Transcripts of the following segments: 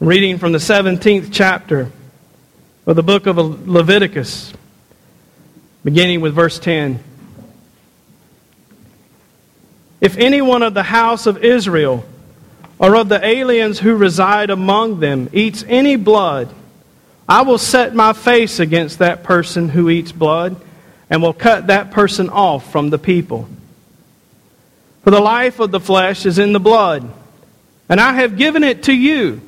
Reading from the 17th chapter of the book of Leviticus, beginning with verse 10. If anyone of the house of Israel or of the aliens who reside among them eats any blood, I will set my face against that person who eats blood and will cut that person off from the people. For the life of the flesh is in the blood, and I have given it to you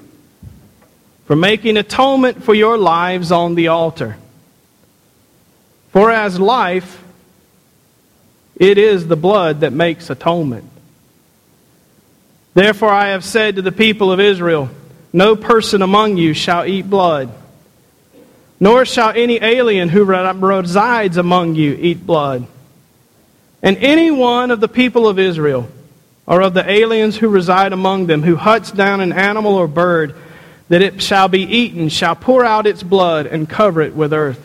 for making atonement for your lives on the altar. For as life, it is the blood that makes atonement. Therefore, I have said to the people of Israel No person among you shall eat blood, nor shall any alien who resides among you eat blood. And any one of the people of Israel, or of the aliens who reside among them, who huts down an animal or bird, that it shall be eaten, shall pour out its blood and cover it with earth.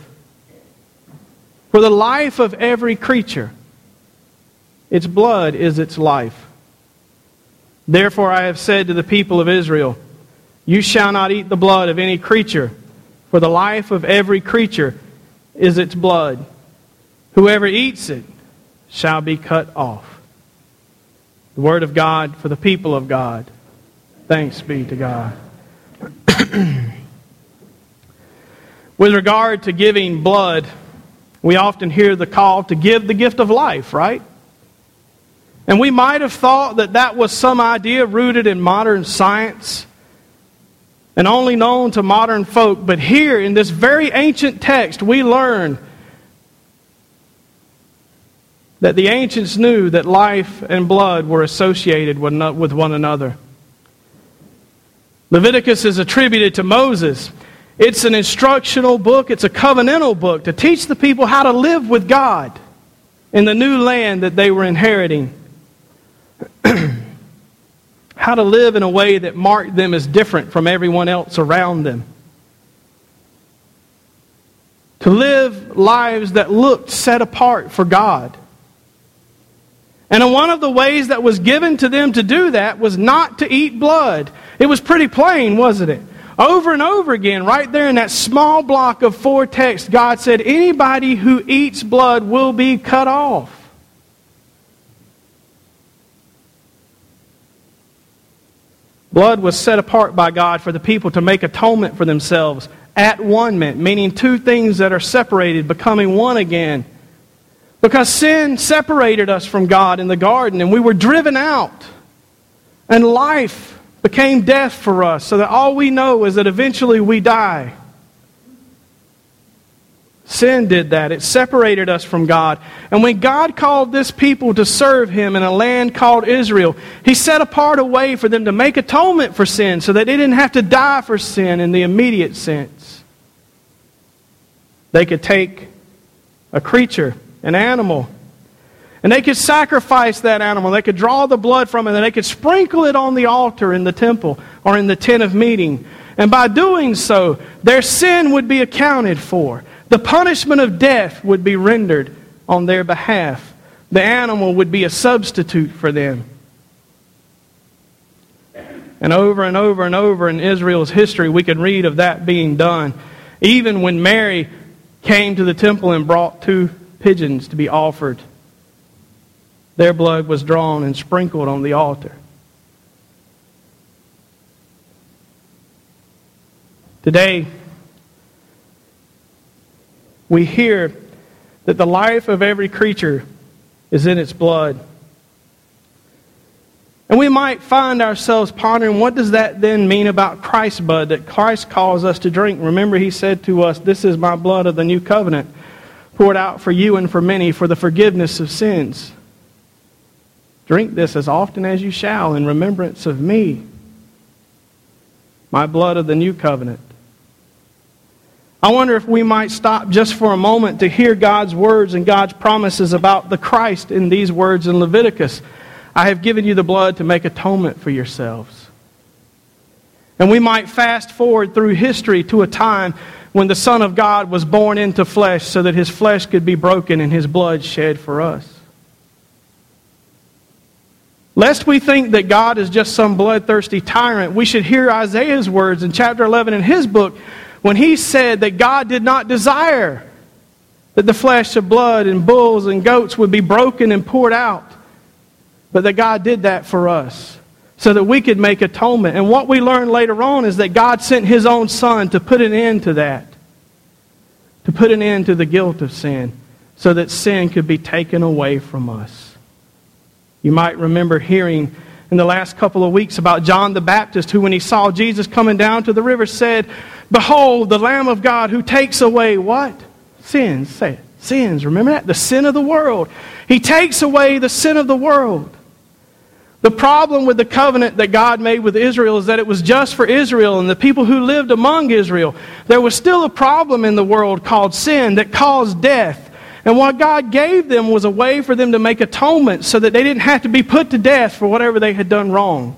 For the life of every creature, its blood is its life. Therefore I have said to the people of Israel, You shall not eat the blood of any creature, for the life of every creature is its blood. Whoever eats it shall be cut off. The word of God for the people of God. Thanks be to God. With regard to giving blood, we often hear the call to give the gift of life, right? And we might have thought that that was some idea rooted in modern science and only known to modern folk. But here in this very ancient text, we learn that the ancients knew that life and blood were associated with one another. Leviticus is attributed to Moses. It's an instructional book, it's a covenantal book to teach the people how to live with God in the new land that they were inheriting. how to live in a way that marked them as different from everyone else around them. To live lives that looked set apart for God. And one of the ways that was given to them to do that was not to eat blood. It was pretty plain, wasn't it? Over and over again, right there in that small block of four texts, God said, Anybody who eats blood will be cut off. Blood was set apart by God for the people to make atonement for themselves at one meaning two things that are separated, becoming one again. Because sin separated us from God in the garden and we were driven out. And life became death for us, so that all we know is that eventually we die. Sin did that. It separated us from God. And when God called this people to serve Him in a land called Israel, He set apart a way for them to make atonement for sin so that they didn't have to die for sin in the immediate sense. They could take a creature an animal. And they could sacrifice that animal. They could draw the blood from it and they could sprinkle it on the altar in the temple or in the tent of meeting. And by doing so, their sin would be accounted for. The punishment of death would be rendered on their behalf. The animal would be a substitute for them. And over and over and over in Israel's history, we can read of that being done. Even when Mary came to the temple and brought two pigeons to be offered. Their blood was drawn and sprinkled on the altar. Today, we hear that the life of every creature is in its blood. And we might find ourselves pondering what does that then mean about Christ's blood that Christ calls us to drink? Remember, he said to us, This is my blood of the new covenant poured out for you and for many for the forgiveness of sins. Drink this as often as you shall in remembrance of me, my blood of the new covenant. I wonder if we might stop just for a moment to hear God's words and God's promises about the Christ in these words in Leviticus. I have given you the blood to make atonement for yourselves. And we might fast forward through history to a time when the Son of God was born into flesh so that his flesh could be broken and his blood shed for us. Lest we think that God is just some bloodthirsty tyrant, we should hear Isaiah's words in chapter 11 in his book when he said that God did not desire that the flesh of blood and bulls and goats would be broken and poured out, but that God did that for us so that we could make atonement. And what we learn later on is that God sent his own son to put an end to that, to put an end to the guilt of sin, so that sin could be taken away from us. You might remember hearing in the last couple of weeks about John the Baptist, who, when he saw Jesus coming down to the river, said, Behold, the Lamb of God who takes away what? Sins. Say it. Sins. Remember that? The sin of the world. He takes away the sin of the world. The problem with the covenant that God made with Israel is that it was just for Israel and the people who lived among Israel. There was still a problem in the world called sin that caused death. And what God gave them was a way for them to make atonement so that they didn't have to be put to death for whatever they had done wrong.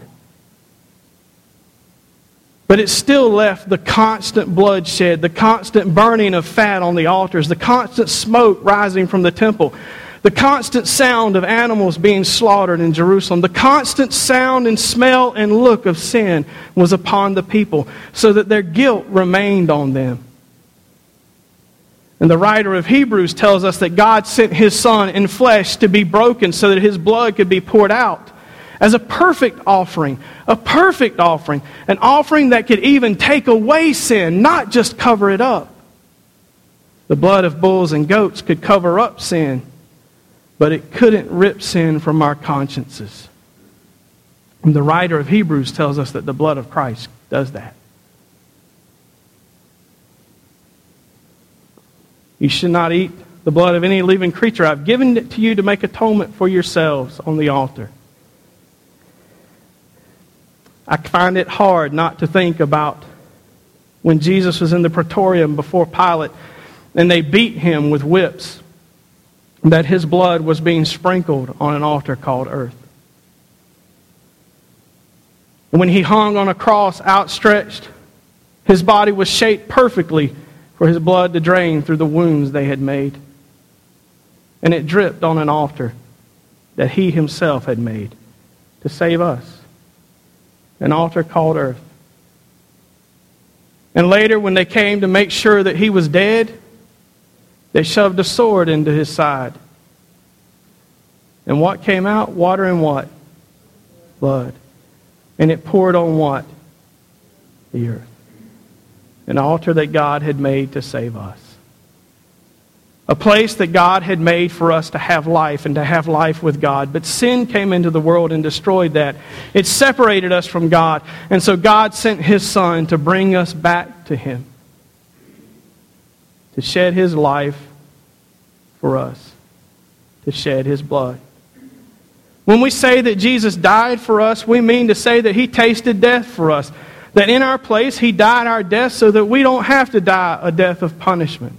But it still left the constant bloodshed, the constant burning of fat on the altars, the constant smoke rising from the temple, the constant sound of animals being slaughtered in Jerusalem, the constant sound and smell and look of sin was upon the people, so that their guilt remained on them. And the writer of Hebrews tells us that God sent his Son in flesh to be broken so that his blood could be poured out as a perfect offering, a perfect offering, an offering that could even take away sin, not just cover it up. The blood of bulls and goats could cover up sin, but it couldn't rip sin from our consciences. And the writer of Hebrews tells us that the blood of Christ does that. You should not eat the blood of any living creature. I've given it to you to make atonement for yourselves on the altar. I find it hard not to think about when Jesus was in the praetorium before Pilate and they beat him with whips, that his blood was being sprinkled on an altar called earth. When he hung on a cross outstretched, his body was shaped perfectly for his blood to drain through the wounds they had made. And it dripped on an altar that he himself had made to save us. An altar called earth. And later, when they came to make sure that he was dead, they shoved a sword into his side. And what came out? Water and what? Blood. And it poured on what? The earth an altar that God had made to save us. A place that God had made for us to have life and to have life with God. But sin came into the world and destroyed that. It separated us from God. And so God sent His Son to bring us back to Him, to shed His life for us, to shed His blood. When we say that Jesus died for us, we mean to say that He tasted death for us. That in our place, He died our death so that we don't have to die a death of punishment.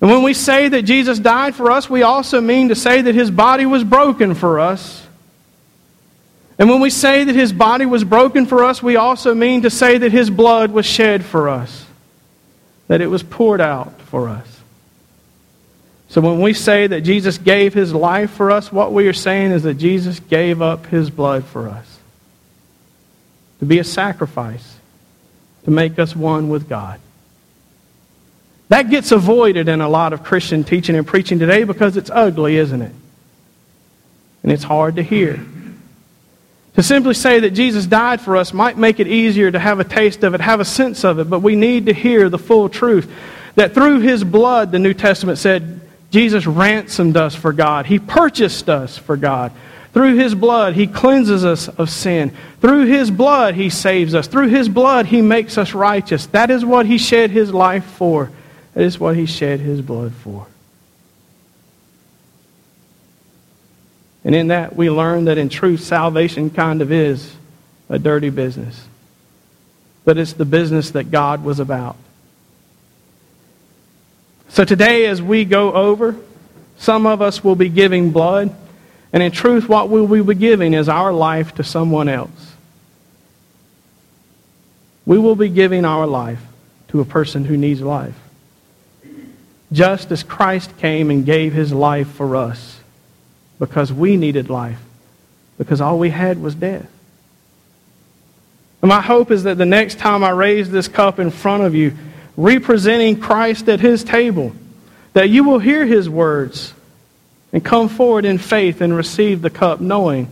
And when we say that Jesus died for us, we also mean to say that His body was broken for us. And when we say that His body was broken for us, we also mean to say that His blood was shed for us, that it was poured out for us. So when we say that Jesus gave His life for us, what we are saying is that Jesus gave up His blood for us to be a sacrifice, to make us one with God. That gets avoided in a lot of Christian teaching and preaching today because it's ugly, isn't it? And it's hard to hear. To simply say that Jesus died for us might make it easier to have a taste of it, have a sense of it, but we need to hear the full truth. That through his blood, the New Testament said, Jesus ransomed us for God. He purchased us for God. Through his blood, he cleanses us of sin. Through his blood, he saves us. Through his blood, he makes us righteous. That is what he shed his life for. That is what he shed his blood for. And in that, we learn that in truth, salvation kind of is a dirty business. But it's the business that God was about. So today, as we go over, some of us will be giving blood. And in truth, what we will be giving is our life to someone else. We will be giving our life to a person who needs life. Just as Christ came and gave his life for us because we needed life. because all we had was death. And my hope is that the next time I raise this cup in front of you, representing Christ at his table, that you will hear his words and come forward in faith and receive the cup, knowing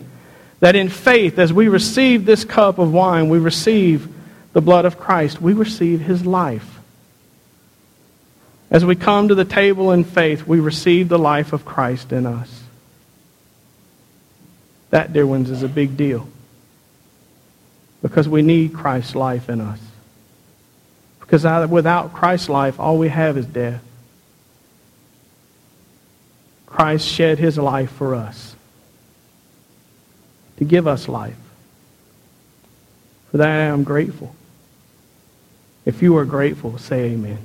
that in faith, as we receive this cup of wine, we receive the blood of Christ, we receive his life. As we come to the table in faith, we receive the life of Christ in us. That, dear ones, is a big deal. Because we need Christ's life in us. Because without Christ's life, all we have is death. Christ shed his life for us to give us life. For that I am grateful. If you are grateful, say amen.